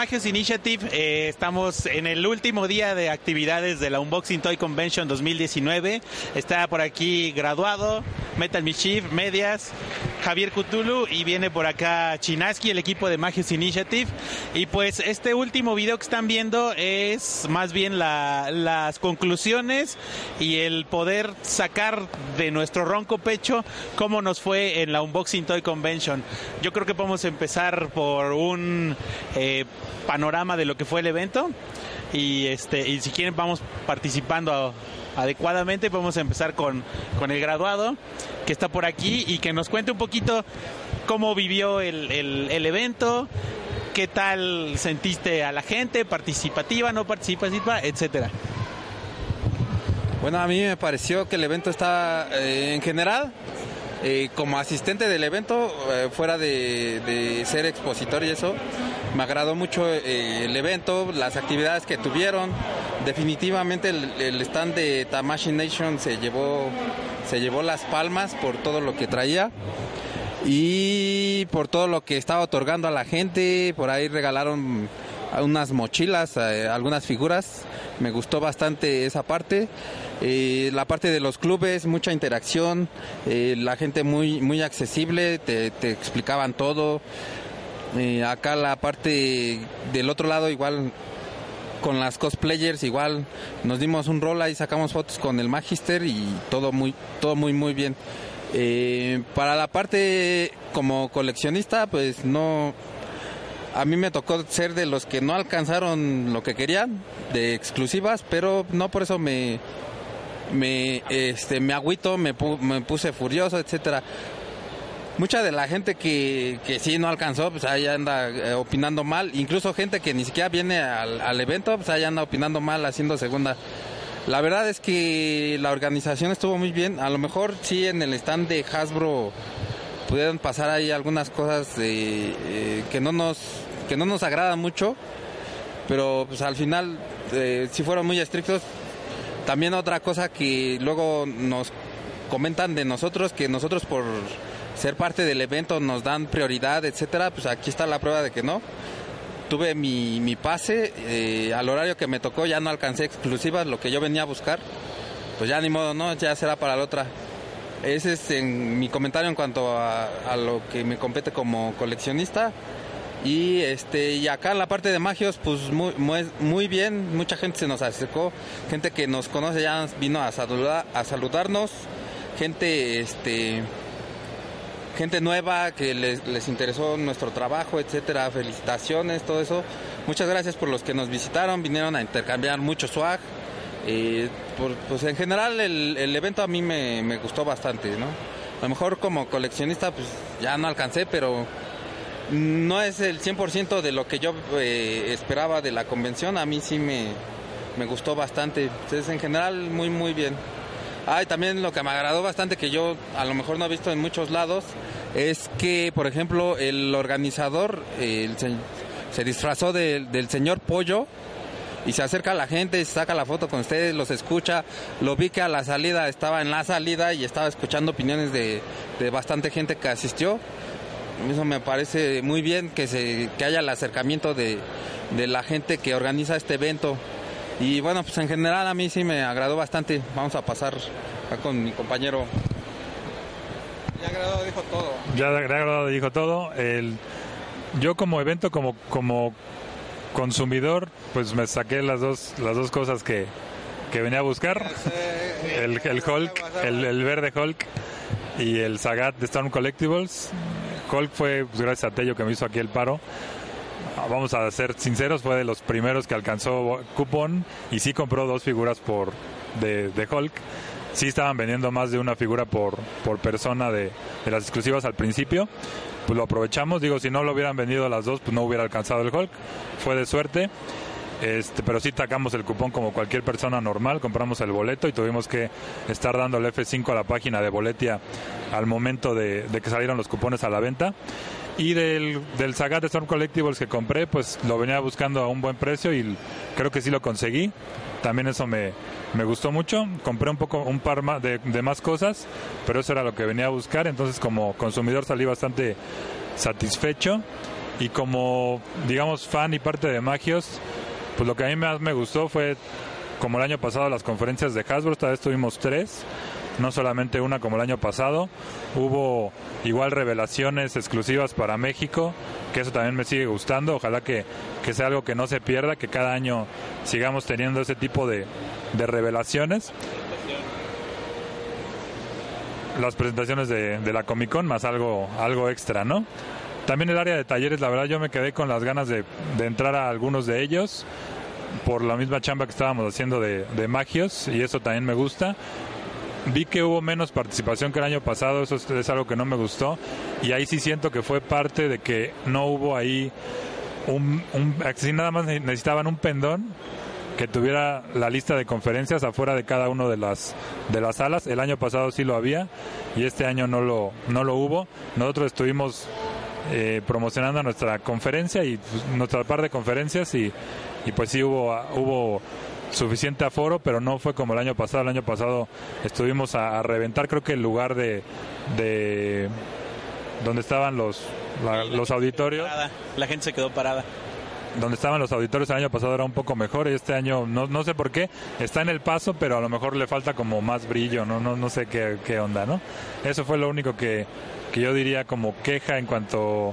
Magios Initiative, eh, estamos en el último día de actividades de la Unboxing Toy Convention 2019. Está por aquí graduado, Metal Mischief, Medias, Javier Cthulhu y viene por acá Chinaski, el equipo de Magios Initiative. Y pues este último video que están viendo es más bien la- las conclusiones y el poder sacar de nuestro ronco pecho cómo nos fue en la Unboxing Toy Convention. Yo creo que podemos empezar por un eh, panorama de lo que fue el evento. Y este y si quieren vamos participando adecuadamente. Podemos empezar con, con el graduado que está por aquí y que nos cuente un poquito cómo vivió el, el- el evento qué tal sentiste a la gente participativa no participativa etcétera. Bueno, a mí me pareció que el evento está, eh, en general, eh, como asistente del evento, eh, fuera de, de ser expositor y eso, me agradó mucho eh, el evento, las actividades que tuvieron. Definitivamente el, stand de Tamashi Nation se llevó, se llevó las palmas por todo lo que traía y por todo lo que estaba otorgando a la gente. Por ahí regalaron unas mochilas, eh, algunas figuras. Me gustó bastante esa parte. Eh, la parte de los clubes, mucha interacción, eh, la gente muy, muy accesible, te explicaban todo. Eh, acá la parte del otro lado igual con las cosplayers igual nos dimos un rol ahí sacamos fotos con el Magister y todo muy todo muy muy bien. Eh, para la parte como coleccionista pues no a mí me tocó ser de los que no alcanzaron lo que querían de exclusivas pero no por eso me me este me agüito me, me puse furioso etcétera mucha de la gente que, que sí no alcanzó, pues ahí anda eh, opinando mal. Incluso gente que ni siquiera viene al, al evento, pues ahí anda opinando mal, haciendo segunda. La verdad es que la organización estuvo muy bien. A lo mejor sí en el stand de Hasbro pudieron pasar ahí algunas cosas de, eh, que no nos que no nos agradan mucho, pero pues al final eh, sí fueron muy estrictos. También otra cosa que luego nos comentan de nosotros que nosotros por ser parte del evento nos dan prioridad, etcétera, pues aquí está la prueba de que no. Tuve mi, mi pase, eh, al horario que me tocó ya no alcancé exclusivas, lo que yo venía a buscar, pues ya ni modo, no, ya será para la otra. Ese es en mi comentario en cuanto a, a lo que me compete como coleccionista. Y este y acá en la parte de magios, pues muy, muy, muy bien, mucha gente se nos acercó, gente que nos conoce ya vino a saludar, a saludarnos, gente este gente nueva que les, les interesó nuestro trabajo, etcétera, felicitaciones, todo eso. Muchas gracias por los que nos visitaron, vinieron a intercambiar mucho swag. Pues en general el, el evento a mí me, me gustó bastante, ¿no? A lo mejor como coleccionista pues ya no alcancé, pero no es el 100% de lo que yo eh, esperaba de la convención. A mí sí me, me gustó bastante. Entonces, en general, muy, muy bien. Ah, y también lo que me agradó bastante, que yo a lo mejor no he visto en muchos lados, es que, por ejemplo, el organizador se, disfrazó de- del señor Pollo y se acerca a la gente, saca la foto con ustedes, los escucha. Lo vi que a la salida estaba en la salida y estaba escuchando opiniones de, de bastante gente que asistió. Eso me parece muy bien que, se, que haya el acercamiento de, de la gente que organiza este evento. Y bueno, pues en general a mí sí me agradó bastante. Vamos a pasar acá con mi compañero. Ya agradado dijo todo. Ya agradado dijo todo. El, yo como evento, como, como consumidor, pues me saqué las dos, las dos cosas que, que venía a buscar. El, el Hulk, el, el verde Hulk y el Sagat de Storm Collectibles. Hulk fue pues, gracias a Tello que me hizo aquí el paro. Vamos a ser sinceros, fue de los primeros que alcanzó cupón y sí compró dos figuras por de, de Hulk. Sí estaban vendiendo más de una figura por, por persona de, de las exclusivas al principio. Pues lo aprovechamos. Digo, si no lo hubieran vendido las dos, pues no hubiera alcanzado el Hulk. Fue de suerte. Este, pero sí sacamos el cupón como cualquier persona normal, compramos el boleto y tuvimos que estar dando el F5 a la página de Boletia al momento de, de que salieron los cupones a la venta. Y del, del Sagat Storm Collectibles que compré, pues lo venía buscando a un buen precio y creo que sí lo conseguí. También eso me, me gustó mucho. Compré un poco, un par más de, de más cosas, pero eso era lo que venía a buscar. Entonces, como consumidor, salí bastante satisfecho. Y como, digamos, fan y parte de Magios, pues lo que a mí más me gustó fue, como el año pasado, las conferencias de Hasbro. Esta vez tuvimos tres no solamente una como el año pasado. Hubo igual revelaciones exclusivas para México, que eso también me sigue gustando. Ojalá que, que sea algo que no se pierda, que cada año sigamos teniendo ese tipo de, de revelaciones. Las presentaciones de, de, la Comic Con más algo, algo extra, ¿no? También el área de talleres, la verdad yo me quedé con las ganas de, de entrar a algunos de ellos por la misma chamba que estábamos haciendo de, de magios y eso también me gusta vi que hubo menos participación que el año pasado, eso es algo que no me gustó y ahí sí siento que fue parte de que no hubo ahí un, un así nada más necesitaban un pendón que tuviera la lista de conferencias afuera de cada una de las de las salas. El año pasado sí lo había y este año no lo no lo hubo. Nosotros estuvimos eh, promocionando nuestra conferencia y pues, nuestra par de conferencias y, y pues sí hubo hubo suficiente aforo, pero no fue como el año pasado. El año pasado estuvimos a, a reventar, creo que el lugar de, de donde estaban los, la, los auditorios. La gente se quedó parada. Donde estaban los auditorios el año pasado era un poco mejor y este año no, no sé por qué, está en el paso, pero a lo mejor le falta como más brillo, no, no, no sé qué, qué onda, ¿no? Eso fue lo único que, que yo diría como queja en cuanto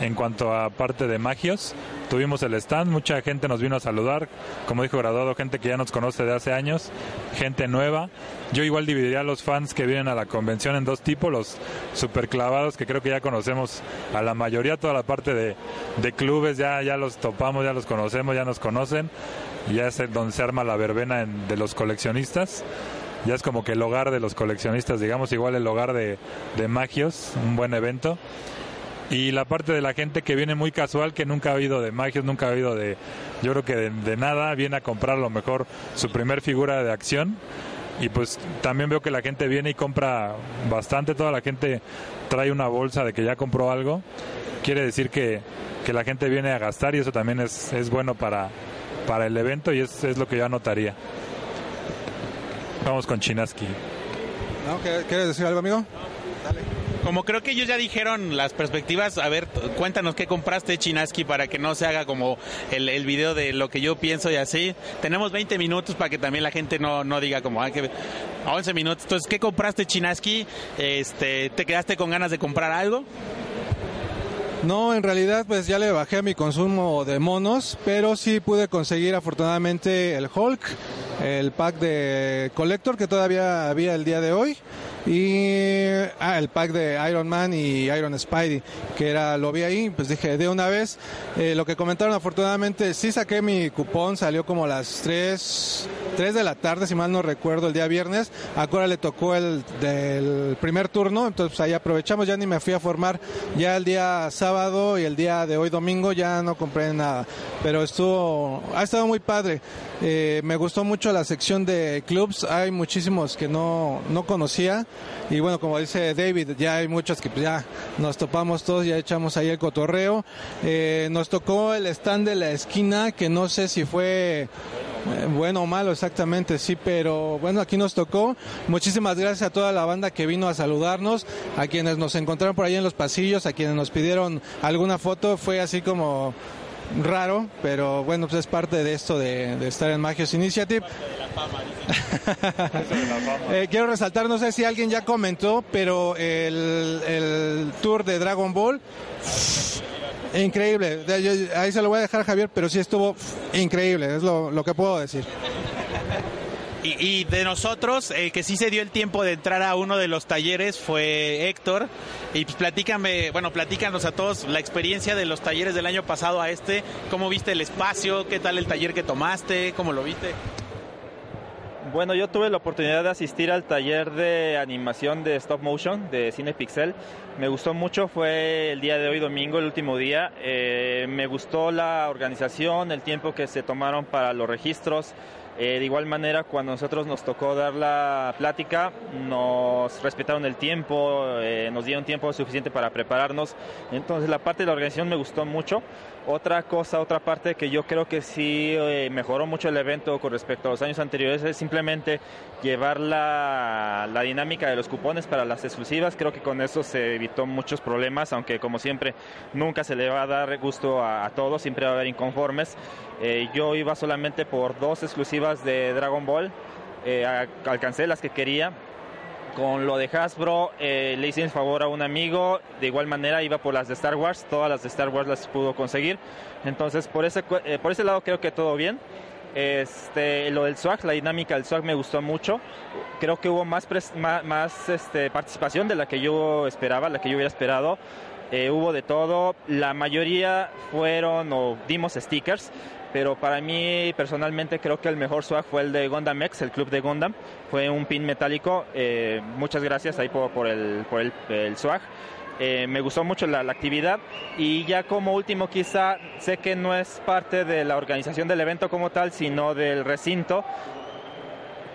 en cuanto a parte de magios. Tuvimos el stand, mucha gente nos vino a saludar, como dijo Graduado, gente que ya nos conoce de hace años, gente nueva. Yo igual dividiría a los fans que vienen a la convención en dos tipos, los superclavados, que creo que ya conocemos a la mayoría, toda la parte de, de clubes, ya, ya los topamos, ya los conocemos, ya nos conocen, ya es donde se arma la verbena en, de los coleccionistas ya es como que el hogar de los coleccionistas, digamos, igual el hogar de, de Magios, un buen evento y la parte de la gente que viene muy casual, que nunca ha oído de magios, nunca ha oído de, yo creo que de, de, nada, viene a comprar a lo mejor su primer figura de acción. Y pues también veo que la gente viene y compra bastante, toda la gente trae una bolsa de que ya compró algo. Quiere decir que, que la gente viene a gastar y eso también es, es bueno para, para el evento y es, es lo que yo anotaría. Vamos con Chinaski. ¿No? ¿Quieres decir algo, amigo? Como creo que ellos ya dijeron las perspectivas, a ver, cuéntanos qué compraste Chinaski para que no se haga como el, el, video de lo que yo pienso y así. Tenemos 20 minutos para que también la gente no, no diga como, ah, que 11 minutos. Entonces, ¿qué compraste Chinaski? Este, ¿Te quedaste con ganas de comprar algo? No, en realidad pues ya le bajé a mi consumo de monos, pero sí pude conseguir afortunadamente el Hulk, el pack de Collector que todavía había el día de hoy y ah, el pack de Iron Man y Iron Spidey que era lo vi ahí pues dije de una vez eh, lo que comentaron afortunadamente sí saqué mi cupón salió como a las 3 3 de la tarde si mal no recuerdo el día viernes. A Cora le tocó el del primer turno entonces pues, ahí aprovechamos ya ni me fui a formar. Ya el día sábado y el día de hoy domingo ya no compré nada. Pero estuvo ha estado muy padre. Eh, me gustó mucho la sección de clubs hay muchísimos que no no conocía y bueno, como dice David, ya hay muchos que pues ya nos topamos todos, ya echamos ahí el cotorreo. Eh, nos tocó el stand de la esquina, que no sé si fue eh, bueno o malo exactamente, sí, pero bueno, aquí nos tocó. Muchísimas gracias a toda la banda que vino a saludarnos, a quienes nos encontraron por ahí en los pasillos, a quienes nos pidieron alguna foto, fue así como raro, pero bueno, pues es parte de esto de, estar en Magios Initiative. eh, quiero resaltar, no sé si alguien ya comentó, pero el, el tour de Dragon Ball, increíble. Ahí se lo voy a dejar a Javier, pero sí estuvo increíble, es lo, lo que puedo decir. Y, de nosotros, el que sí se dio el tiempo de entrar a uno de los talleres fue Héctor. Y pues platícame, bueno, platícanos a todos la experiencia de los talleres del año pasado a este. ¿Cómo viste el espacio? ¿Qué tal el taller que tomaste? ¿Cómo lo viste? Bueno, yo tuve la oportunidad de asistir al taller de animación de stop motion de Cine Pixel. Me gustó mucho, fue el día de hoy, domingo, el último día. Eh, me gustó la organización, el tiempo que se tomaron para los registros. Eh, de igual manera, cuando nosotros nos tocó dar la plática, nos respetaron el tiempo, eh, nos dieron tiempo suficiente para prepararnos. Entonces, la parte de la organización me gustó mucho. Otra cosa, otra parte que yo creo que sí eh, mejoró mucho el evento con respecto a los años anteriores es simplemente llevar la, dinámica de los cupones para las exclusivas. Creo que con eso se evitó muchos problemas, aunque como siempre nunca se le va a dar gusto a, todos, siempre va a haber inconformes. Eh, yo iba solamente por dos exclusivas de Dragon Ball, eh, alcancé las que quería con lo de Hasbro eh, le hice en favor a un amigo, de igual manera iba por las de Star Wars, todas las de Star Wars las pudo conseguir. Entonces por ese, eh, por ese lado creo que todo bien. Este, lo del swag, la dinámica del swag me gustó mucho. Creo que hubo más, más, este, participación de la que yo esperaba, la que yo hubiera esperado. Eh, hubo de todo. La mayoría fueron o dimos stickers pero para mí personalmente creo que el mejor swag fue el de Gundam X, el club de Gundam. Fue un pin metálico. Eh, muchas gracias ahí por, el, por el, swag. Eh, me gustó mucho la, la, actividad y ya como último quizá sé que no es parte de la organización del evento como tal, sino del recinto,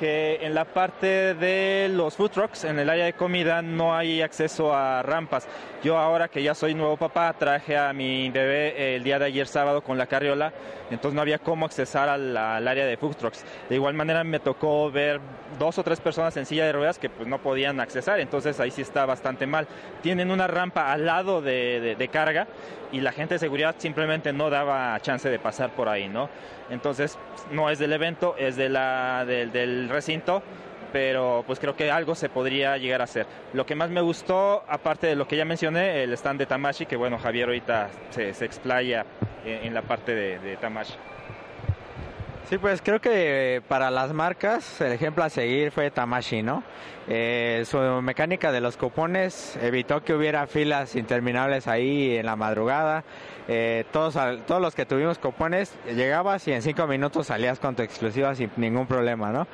que en la parte de los food trucks, en el área de comida, no hay acceso a rampas. Yo ahora que ya soy nuevo papá, traje a mi bebé el día de ayer sábado con la carriola, entonces no había cómo accesar al, área de food trucks. De igual manera me tocó ver dos o tres personas en silla de ruedas que pues, no podían accesar, entonces ahí sí está bastante mal. Tienen una rampa al lado de, carga y la gente de seguridad simplemente no daba chance de pasar por ahí, ¿no? Entonces, no es del evento, es de la, del, recinto, pero pues creo que algo se podría llegar a hacer. Lo que más me gustó, aparte de lo que ya mencioné, el stand de Tamashi, que bueno, Javier ahorita se, se explaya en, la parte de, de Tamashi. Sí, pues creo que para las marcas el ejemplo a seguir fue Tamashi, ¿no? Eh, su mecánica de los cupones evitó que hubiera filas interminables ahí en la madrugada. Eh, todos, todos los que tuvimos cupones, llegabas y en cinco minutos salías con tu exclusiva sin ningún problema, ¿no?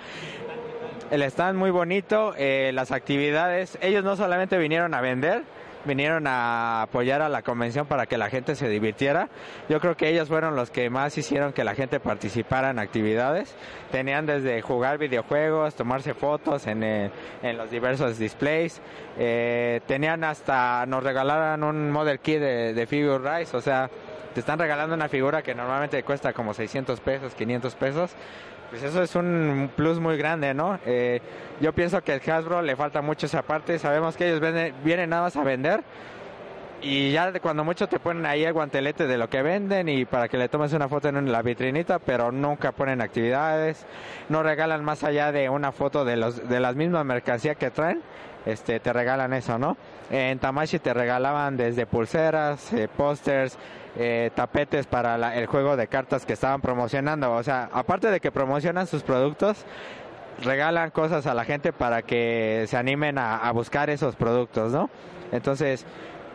El stand muy bonito, eh, las actividades, ellos no solamente vinieron a vender, vinieron a apoyar a la convención para que la gente se divirtiera. Yo creo que ellos fueron los que más hicieron que la gente participara en actividades. Tenían desde jugar videojuegos, tomarse fotos en, eh, los diversos displays. Eh, tenían hasta, nos regalaron un model kit de, de Figure Rise, o sea, te están regalando una figura que normalmente cuesta como 600 pesos, 500 pesos pues eso es un plus muy grande, ¿no? Eh, yo pienso que el Hasbro le falta mucho esa parte. Sabemos que ellos vienen nada más a vender y ya cuando mucho te ponen ahí el guantelete de lo que venden y para que le tomes una foto en la vitrinita, pero nunca ponen actividades, no regalan más allá de una foto de los de las mismas mercancías que traen, este te regalan eso, ¿no? En Tamashi te regalaban desde pulseras, eh, pósters, eh, tapetes para el juego de cartas que estaban promocionando. O sea, aparte de que promocionan sus productos, regalan cosas a la gente para que se animen a, buscar esos productos, ¿no? Entonces,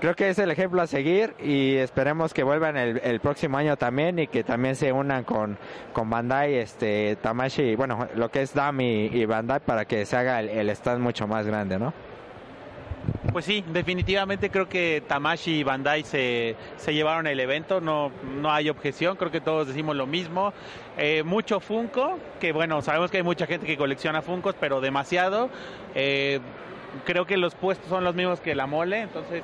creo que es el ejemplo a seguir y esperemos que vuelvan el, próximo año también y que también se unan con, con Bandai, este, Tamashi, bueno, lo que es Dami y, Bandai para que se haga el, el stand mucho más grande, ¿no? Pues sí, definitivamente creo que Tamashi y Bandai se, se llevaron el evento, no, no hay objeción, creo que todos decimos lo mismo. Eh, mucho Funko, que bueno, sabemos que hay mucha gente que colecciona Funkos, pero demasiado. Eh, creo que los puestos son los mismos que la mole, entonces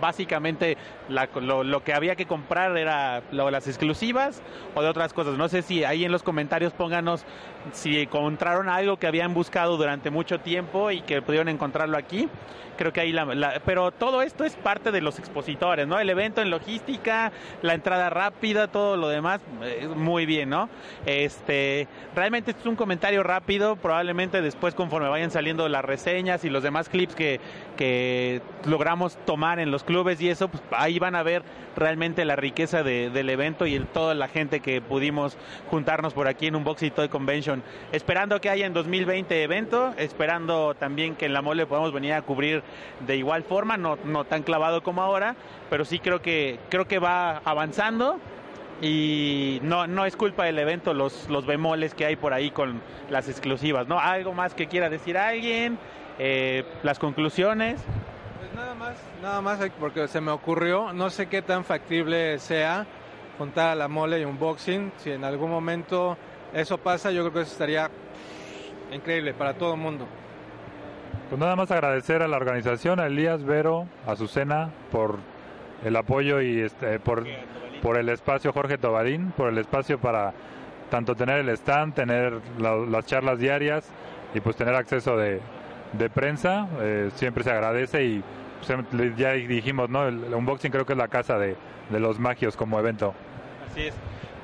básicamente lo, que había que comprar era lo, las exclusivas o de otras cosas. No sé si ahí en los comentarios pónganos si encontraron algo que habían buscado durante mucho tiempo y que pudieron encontrarlo aquí. Creo que ahí la, pero todo esto es parte de los expositores, ¿no? El evento en logística, la entrada rápida, todo lo demás, eh, muy bien, ¿no? Este, realmente es un comentario rápido, probablemente después conforme vayan saliendo las reseñas y los demás clips que, que logramos tomar en los clubes y eso, pues ahí van a ver realmente la riqueza de, del evento y el, toda la gente que pudimos juntarnos por aquí en un Boxing Toy Convention. Esperando que haya en 2020 evento, esperando también que en la mole podamos venir a cubrir de igual forma, no, no tan clavado como ahora, pero sí creo que, creo que va avanzando y no, no es culpa del evento los, los bemoles que hay por ahí con las exclusivas, ¿no? ¿Algo más que quiera decir alguien? Eh, ¿Las conclusiones? Nada más, porque se me ocurrió, no sé qué tan factible sea juntar a la mole y un boxing, si en algún momento eso pasa, yo creo que eso estaría increíble para todo el mundo. Pues nada más agradecer a la organización, a Elías Vero, a Susana por el apoyo y este, por por el espacio Jorge Tobadín, por el espacio para tanto tener el stand, tener la, las charlas diarias y pues tener acceso de, de prensa, eh, siempre se agradece y ya dijimos, ¿no? El unboxing creo que es la casa de, de los magios como evento. Así es.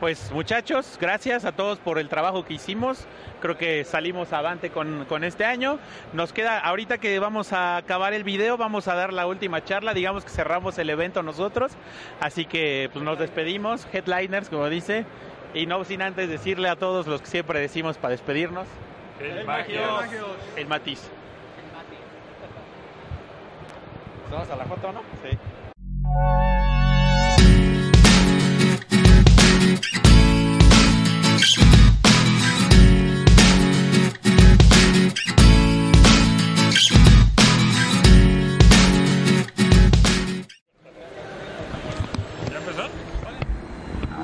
Pues muchachos, gracias a todos por el trabajo que hicimos. Creo que salimos avante con, con, este año. Nos queda, ahorita que vamos a acabar el video, vamos a dar la última charla. Digamos que cerramos el evento nosotros. Así que pues nos despedimos, headliners, como dice. Y no sin antes decirle a todos los que siempre decimos para despedirnos. El, el magios. El matiz. Vamos a la foto, ¿no? Sí.